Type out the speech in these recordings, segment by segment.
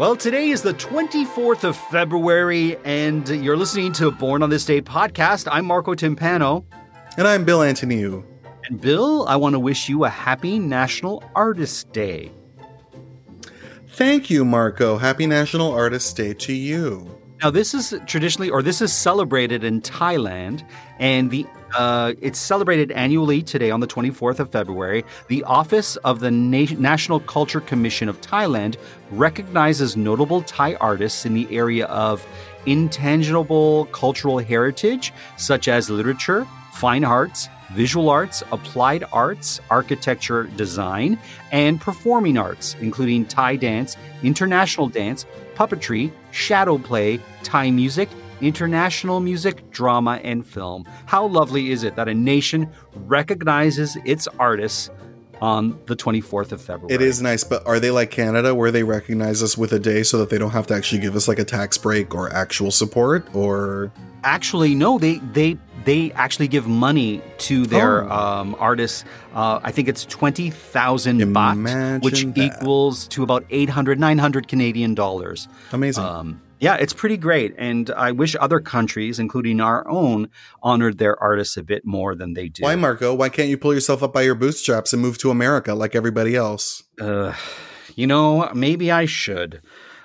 Well, today is the 24th of February, and you're listening to Born on This Day podcast. I'm Marco Timpano. And I'm Bill Antoniou. And Bill, I want to wish you a happy National Artist Day. Thank you, Marco. Happy National Artist Day to you. Now, this is traditionally, or this is celebrated in Thailand, and the uh, it's celebrated annually today on the 24th of February. The Office of the Na- National Culture Commission of Thailand recognizes notable Thai artists in the area of intangible cultural heritage, such as literature, fine arts, visual arts, applied arts, architecture, design, and performing arts, including Thai dance, international dance, puppetry, shadow play, Thai music, international music, drama, and film. How lovely is it that a nation recognizes its artists on the 24th of February? It is nice, but are they like Canada where they recognize us with a day so that they don't have to actually give us like a tax break or actual support or Actually, no, they they they actually give money to their oh. um, artists. Uh, I think it's 20,000 baht, which that. equals to about 800, 900 Canadian dollars. Amazing. Um, yeah, it's pretty great. And I wish other countries, including our own, honored their artists a bit more than they do. Why, Marco? Why can't you pull yourself up by your bootstraps and move to America like everybody else? Uh, you know, maybe I should.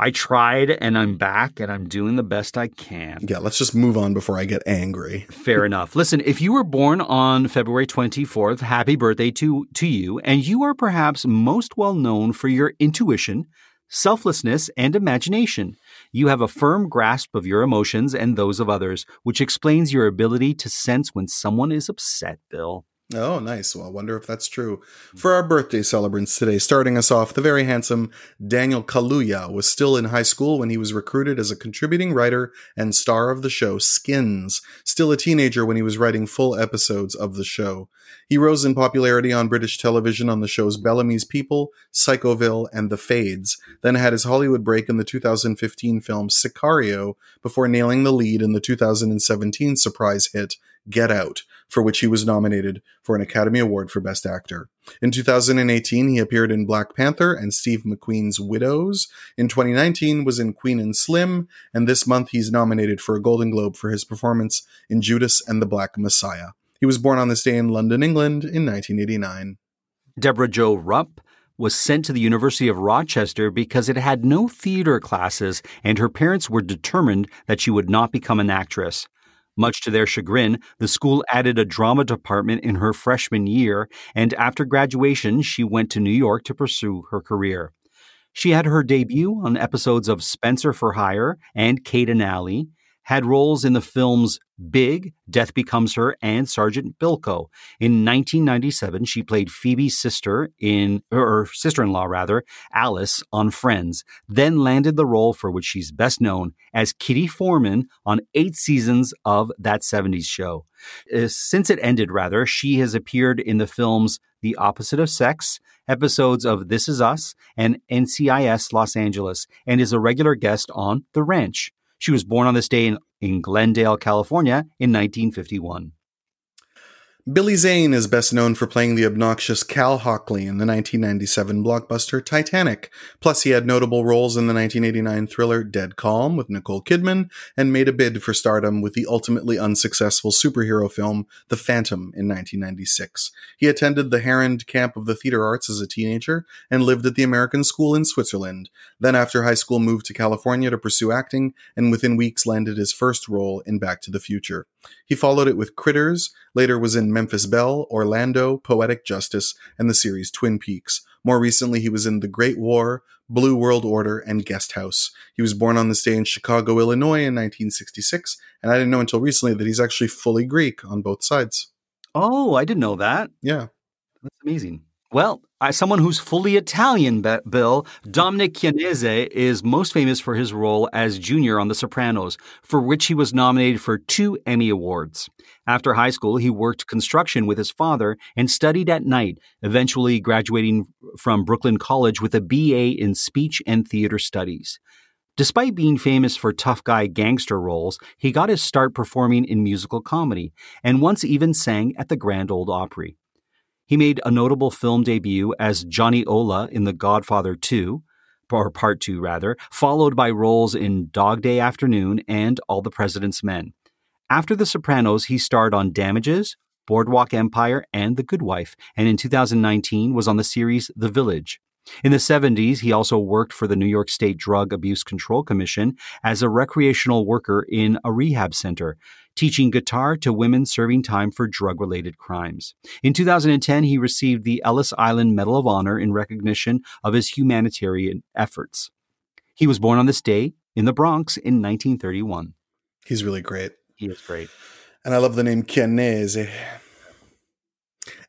I tried and I'm back and I'm doing the best I can. Yeah, let's just move on before I get angry. Fair enough. Listen, if you were born on February 24th, happy birthday to, to you. And you are perhaps most well known for your intuition, selflessness, and imagination. You have a firm grasp of your emotions and those of others, which explains your ability to sense when someone is upset, Bill. Oh, nice. Well, I wonder if that's true. Hmm. For our birthday celebrants today, starting us off, the very handsome Daniel Kaluuya was still in high school when he was recruited as a contributing writer and star of the show Skins, still a teenager when he was writing full episodes of the show. He rose in popularity on British television on the shows Bellamy's People, Psychoville, and The Fades, then had his Hollywood break in the 2015 film Sicario before nailing the lead in the 2017 surprise hit Get Out, for which he was nominated for an Academy Award for Best Actor. In 2018, he appeared in Black Panther and Steve McQueen's Widows. In 2019 was in Queen and Slim, and this month he's nominated for a Golden Globe for his performance in Judas and the Black Messiah. He was born on this day in London, England in 1989. Debra Jo Rupp was sent to the University of Rochester because it had no theater classes and her parents were determined that she would not become an actress. Much to their chagrin, the school added a drama department in her freshman year, and after graduation, she went to New York to pursue her career. She had her debut on episodes of Spencer for Hire and Kate and Allie, had roles in the films Big, Death Becomes Her, and Sergeant Bilko. In 1997, she played Phoebe's sister in, or sister-in-law rather, Alice on Friends, then landed the role for which she's best known as Kitty Forman on eight seasons of That 70s Show. Uh, since it ended, rather, she has appeared in the films The Opposite of Sex, episodes of This Is Us, and NCIS Los Angeles, and is a regular guest on The Ranch. She was born on this day in, in Glendale, California in 1951. Billy Zane is best known for playing the obnoxious Cal Hockley in the 1997 blockbuster Titanic. Plus, he had notable roles in the 1989 thriller Dead Calm with Nicole Kidman and made a bid for stardom with the ultimately unsuccessful superhero film The Phantom in 1996. He attended the Harand Camp of the Theater Arts as a teenager and lived at the American School in Switzerland. Then, after high school, moved to California to pursue acting and within weeks landed his first role in Back to the Future. He followed it with Critters, later was in Memphis Belle, Orlando, Poetic Justice, and the series Twin Peaks. More recently, he was in The Great War, Blue World Order, and Guest House. He was born on this day in Chicago, Illinois in 1966, and I didn't know until recently that he's actually fully Greek on both sides. Oh, I didn't know that. Yeah. That's amazing. Well, as someone who's fully Italian, Bill, Dominic Chianese is most famous for his role as Junior on The Sopranos, for which he was nominated for two Emmy Awards. After high school, he worked construction with his father and studied at night, eventually graduating from Brooklyn College with a BA in Speech and Theater Studies. Despite being famous for tough guy gangster roles, he got his start performing in musical comedy, and once even sang at the Grand Old Opry. He made a notable film debut as Johnny Ola in The Godfather 2, or part two rather, followed by roles in Dog Day Afternoon and All the President's Men. After The Sopranos, he starred on Damages, Boardwalk Empire, and The Good Wife, and in 2019 was on the series The Village. In the 70s, he also worked for the New York State Drug Abuse Control Commission as a recreational worker in a rehab center, teaching guitar to women serving time for drug related crimes. In 2010, he received the Ellis Island Medal of Honor in recognition of his humanitarian efforts. He was born on this day in the Bronx in 1931. He's really great. He is great. And I love the name Chianese.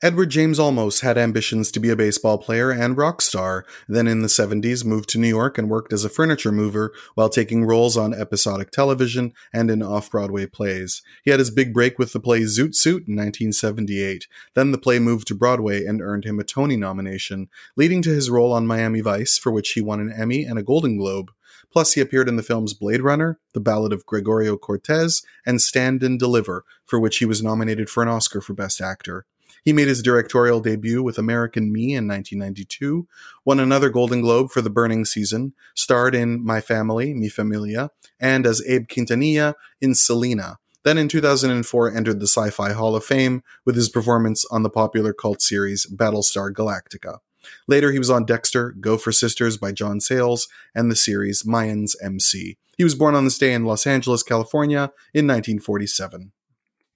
Edward James Olmos had ambitions to be a baseball player and rock star, then in the 70s moved to New York and worked as a furniture mover while taking roles on episodic television and in off-Broadway plays. He had his big break with the play Zoot Suit in 1978. Then the play moved to Broadway and earned him a Tony nomination, leading to his role on Miami Vice, for which he won an Emmy and a Golden Globe. Plus, he appeared in the films Blade Runner, The Ballad of Gregorio Cortez, and Stand and Deliver, for which he was nominated for an Oscar for Best Actor. He made his directorial debut with American Me in 1992, won another Golden Globe for The Burning Season, starred in My Family, Mi Familia, and as Abe Quintanilla in Selena. Then in 2004 entered the Sci-Fi Hall of Fame with his performance on the popular cult series Battlestar Galactica. Later, he was on Dexter, Go for Sisters by John Sayles, and the series Mayans MC. He was born on this day in Los Angeles, California in 1947.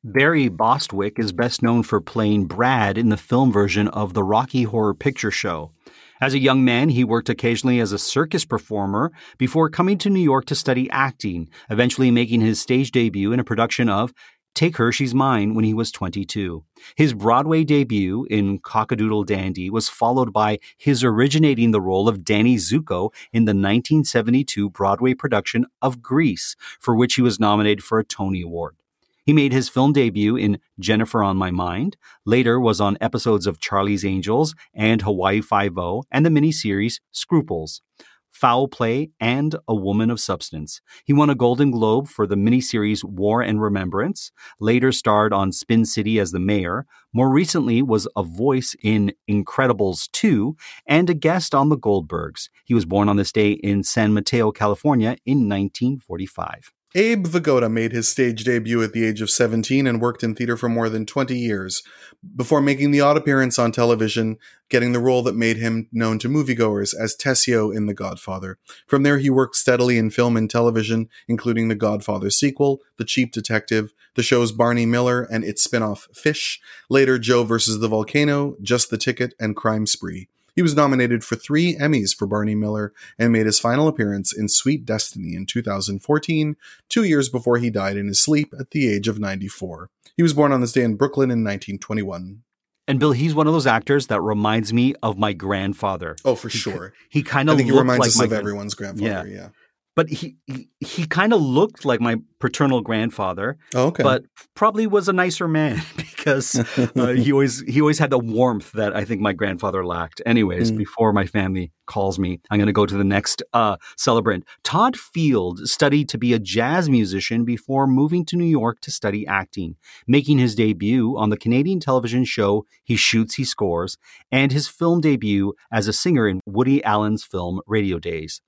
Barry Bostwick is best known for playing Brad in the film version of the Rocky Horror Picture Show. As a young man, he worked occasionally as a circus performer before coming to New York to study acting, eventually making his stage debut in a production of Take Her, She's Mine when he was 22. His Broadway debut in Cockadoodle Dandy was followed by his originating the role of Danny Zuko in the 1972 Broadway production of Grease, for which he was nominated for a Tony Award. He made his film debut in Jennifer on My Mind, later was on episodes of Charlie's Angels and Hawaii Five-O and the miniseries Scruples. Foul Play, and A Woman of Substance. He won a Golden Globe for the miniseries War and Remembrance, later starred on Spin City as the mayor, more recently was a voice in Incredibles 2, and a guest on The Goldbergs. He was born on this day in San Mateo, California in 1945. Abe Vigoda made his stage debut at the age of 17 and worked in theater for more than 20 years, before making the odd appearance on television, getting the role that made him known to moviegoers as Tessio in The Godfather. From there, he worked steadily in film and television, including The Godfather sequel, The Cheap Detective, the shows Barney Miller and its spin-off Fish, later Joe vs. the Volcano, Just the Ticket, and Crime Spree. He was nominated for three Emmys for Barney Miller and made his final appearance in Sweet Destiny in 2014, two years before he died in his sleep at the age of 94. He was born on this day in Brooklyn in 1921. And Bill, he's one of those actors that reminds me of my grandfather. Oh, for sure. He, he kind of. I reminds like us of everyone's grandfather. Yeah. yeah but he he, he kind of looked like my paternal grandfather. Oh, okay. But probably was a nicer man because uh, he always he always had the warmth that I think my grandfather lacked. Anyways, mm. before my family calls me, I'm going to go to the next uh, celebrant. Todd Field studied to be a jazz musician before moving to New York to study acting, making his debut on the Canadian television show He Shoots, He Scores, and his film debut as a singer in Woody Allen's film Radio Days.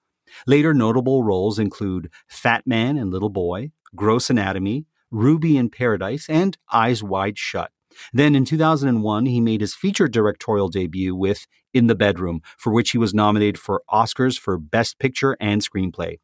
Later notable roles include Fat Man and Little Boy, Gross Anatomy, Ruby in Paradise, and Eyes Wide Shut. Then in 2001, he made his feature directorial debut with In the Bedroom, for which he was nominated for Oscars for Best Picture and Screenplay.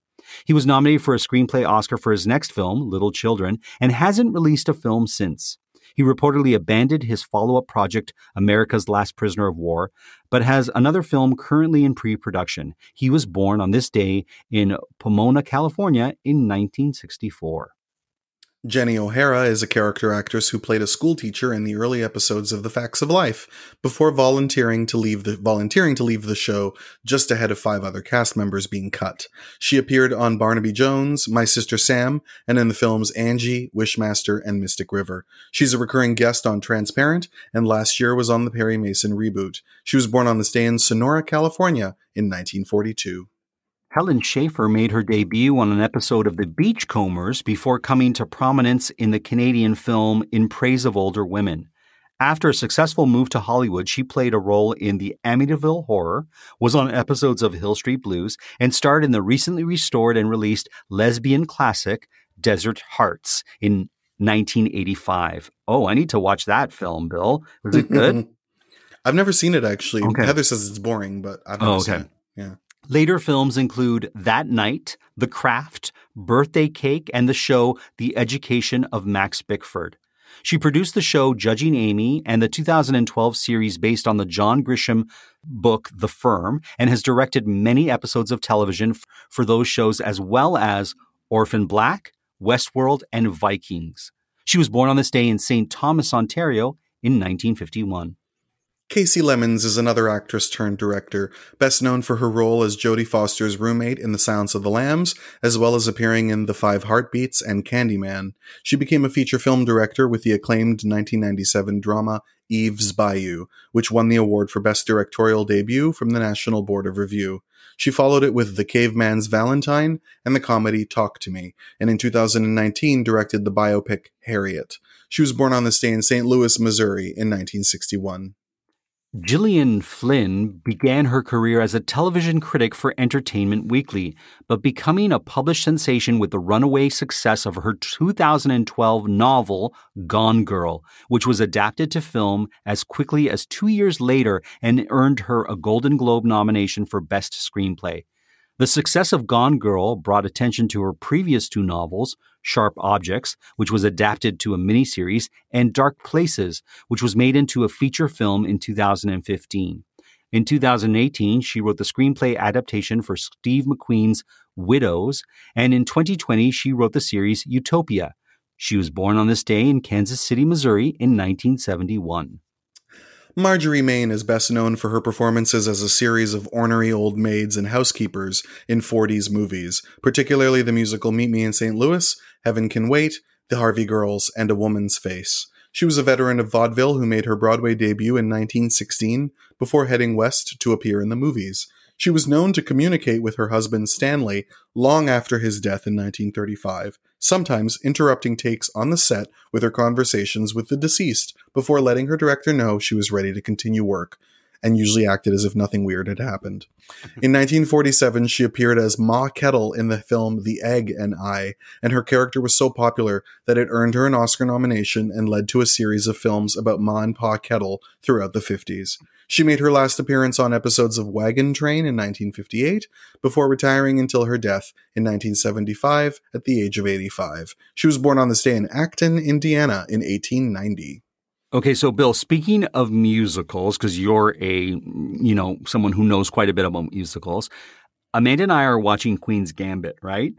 He was nominated for a screenplay Oscar for his next film, Little Children, and hasn't released a film since. He reportedly abandoned his follow up project, America's Last Prisoner of War, but has another film currently in pre production. He was born on this day in Pomona, California in 1964. Jenny O'Hara is a character actress who played a schoolteacher in the early episodes of The Facts of Life before volunteering to leave the volunteering to leave the show just ahead of five other cast members being cut. She appeared on Barnaby Jones, My Sister Sam, and in the films Angie, Wishmaster, and Mystic River. She's a recurring guest on Transparent and last year was on the Perry Mason reboot. She was born on this day in Sonora, California in 1942. Helen Shaver made her debut on an episode of The Beachcombers before coming to prominence in the Canadian film In Praise of Older Women. After a successful move to Hollywood, she played a role in the Amityville Horror, was on episodes of Hill Street Blues, and starred in the recently restored and released lesbian classic Desert Hearts in 1985. Oh, I need to watch that film, Bill. Was it good? I've never seen it actually. Okay. Heather says it's boring, but I've never Oh, seen it. Yeah. Later films include That Night, The Craft, Birthday Cake, and the show The Education of Max Bickford. She produced the show Judging Amy and the 2012 series based on the John Grisham book The Firm and has directed many episodes of television for those shows as well as Orphan Black, Westworld, and Vikings. She was born on this day in St. Thomas, Ontario in 1951. Kasi Lemmons is another actress turned director, best known for her role as Jodie Foster's roommate in The Silence of the Lambs, as well as appearing in The Five Heartbeats and Candyman. She became a feature film director with the acclaimed 1997 drama Eve's Bayou, which won the award for Best Directorial Debut from the National Board of Review. She followed it with The Caveman's Valentine and the comedy Talk to Me, and in 2019 directed the biopic Harriet. She was born on this day in St. Louis, Missouri in 1961. Gillian Flynn began her career as a television critic for Entertainment Weekly, but becoming a published sensation with the runaway success of her 2012 novel, Gone Girl, which was adapted to film as quickly as two years later and earned her a Golden Globe nomination for Best Screenplay. The success of Gone Girl brought attention to her previous two novels, Sharp Objects, which was adapted to a miniseries, and Dark Places, which was made into a feature film in 2015. In 2018, she wrote the screenplay adaptation for Steve McQueen's Widows, and in 2020, she wrote the series Utopia. She was born on this day in Kansas City, Missouri in 1971. Marjorie Main is best known for her performances as a series of ornery old maids and housekeepers in 40s movies, particularly the musical Meet Me in St. Louis, Heaven Can Wait, The Harvey Girls, and A Woman's Face. She was a veteran of vaudeville who made her Broadway debut in 1916 before heading west to appear in the movies. She was known to communicate with her husband Stanley long after his death in 1935, sometimes interrupting takes on the set with her conversations with the deceased before letting her director know she was ready to continue work, and usually acted as if nothing weird had happened. In 1947, she appeared as Ma Kettle in the film The Egg and I, and her character was so popular that it earned her an Oscar nomination and led to a series of films about Ma and Pa Kettle throughout the 50s. She made her last appearance on episodes of Wagon Train in 1958 before retiring until her death in 1975 at the age of 85. She was born on this day in Acton, Indiana in 1890. Okay, so Bill, speaking of musicals, because you're a, you know, someone who knows quite a bit about musicals, Amanda and I are watching Queen's Gambit, right?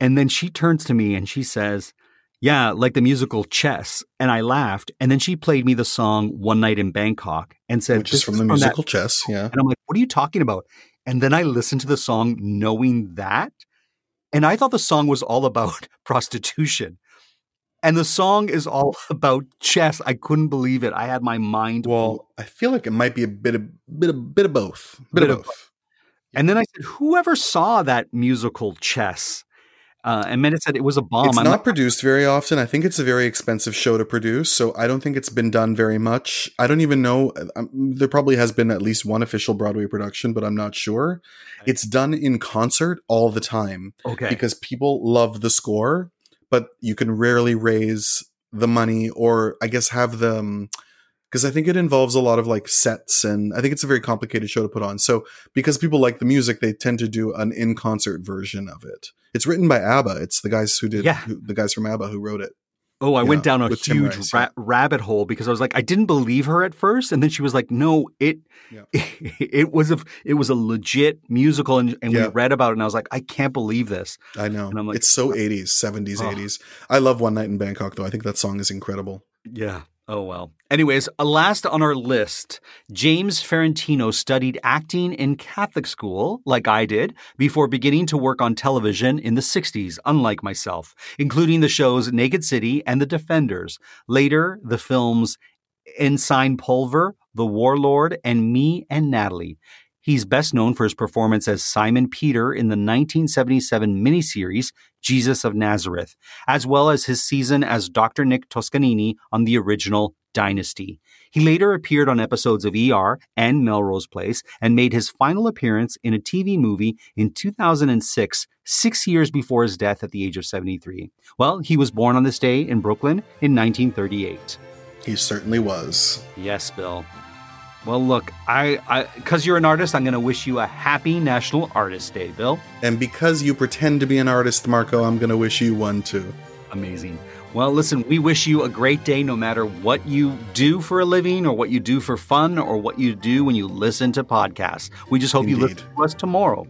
And then she turns to me and she says, Yeah, like the musical Chess. And I laughed. And then she played me the song One Night in Bangkok and said, Which is from the that musical Chess, yeah. and I'm like, what are you talking about? And then I listened to the song knowing that. And I thought the song was all about prostitution. And the song is all about chess. I couldn't believe it. I had my mind. Well, I feel like it might be a bit of bit of bit of both. Bit, Bit of of both. and then I said, whoever saw that musical chess? Uh, and Amanda said it was a bomb. It's I'm not like, produced very often. I think it's a very expensive show to produce, so I don't think it's been done very much. I don't even know. Um, there probably has been at least one official Broadway production, but I'm not sure. It's done in concert all the time okay. because people love the score, but you can rarely raise the money or I guess have them because I think it involves a lot of like sets and I think it's a very complicated show to put on. So because people like the music, they tend to do an in concert version of it. It's written by ABBA. It's the guys who did Yeah. who, the guys from ABBA who wrote it. Oh, I went down a huge Rice, ra- yeah. rabbit hole because I was like, I didn't believe her at first, and then she was like, "No, it, Yeah. it was a, it was a legit musical," and, and we read about it, and I was like, I can't believe this. I know. And I'm like, it's so 80s, 70s, Oh. 80s. I love One Night in Bangkok though. I think that song is incredible. Yeah. Oh well. Anyways, uh, last on our list, James Farentino studied acting in Catholic school, like I did, before beginning to work on television in the 60s, unlike myself, including the shows Naked City and The Defenders. Later, the films Ensign Pulver, The Warlord, and Me and Natalie. He's best known for his performance as Simon Peter in the 1977 miniseries Jesus of Nazareth, as well as his season as Dr. Nick Toscanni on the original Dynasty. He later appeared on episodes of ER and Melrose Place and made his final appearance in a TV movie in 2006, six years before his death at the age of 73. Well, he was born on this day in Brooklyn in 1938. He certainly was. Yes, Bill. Well, look, I, because you're an artist, I'm going to wish you a happy National Artist Day, Bill. And because you pretend to be an artist, Marco, I'm going to wish you one too. Amazing. Well, listen, we wish you a great day no matter what you do for a living or what you do for fun or what you do when you listen to podcasts. We just hope Indeed. you listen to us tomorrow.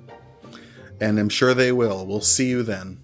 And I'm sure they will. We'll see you then.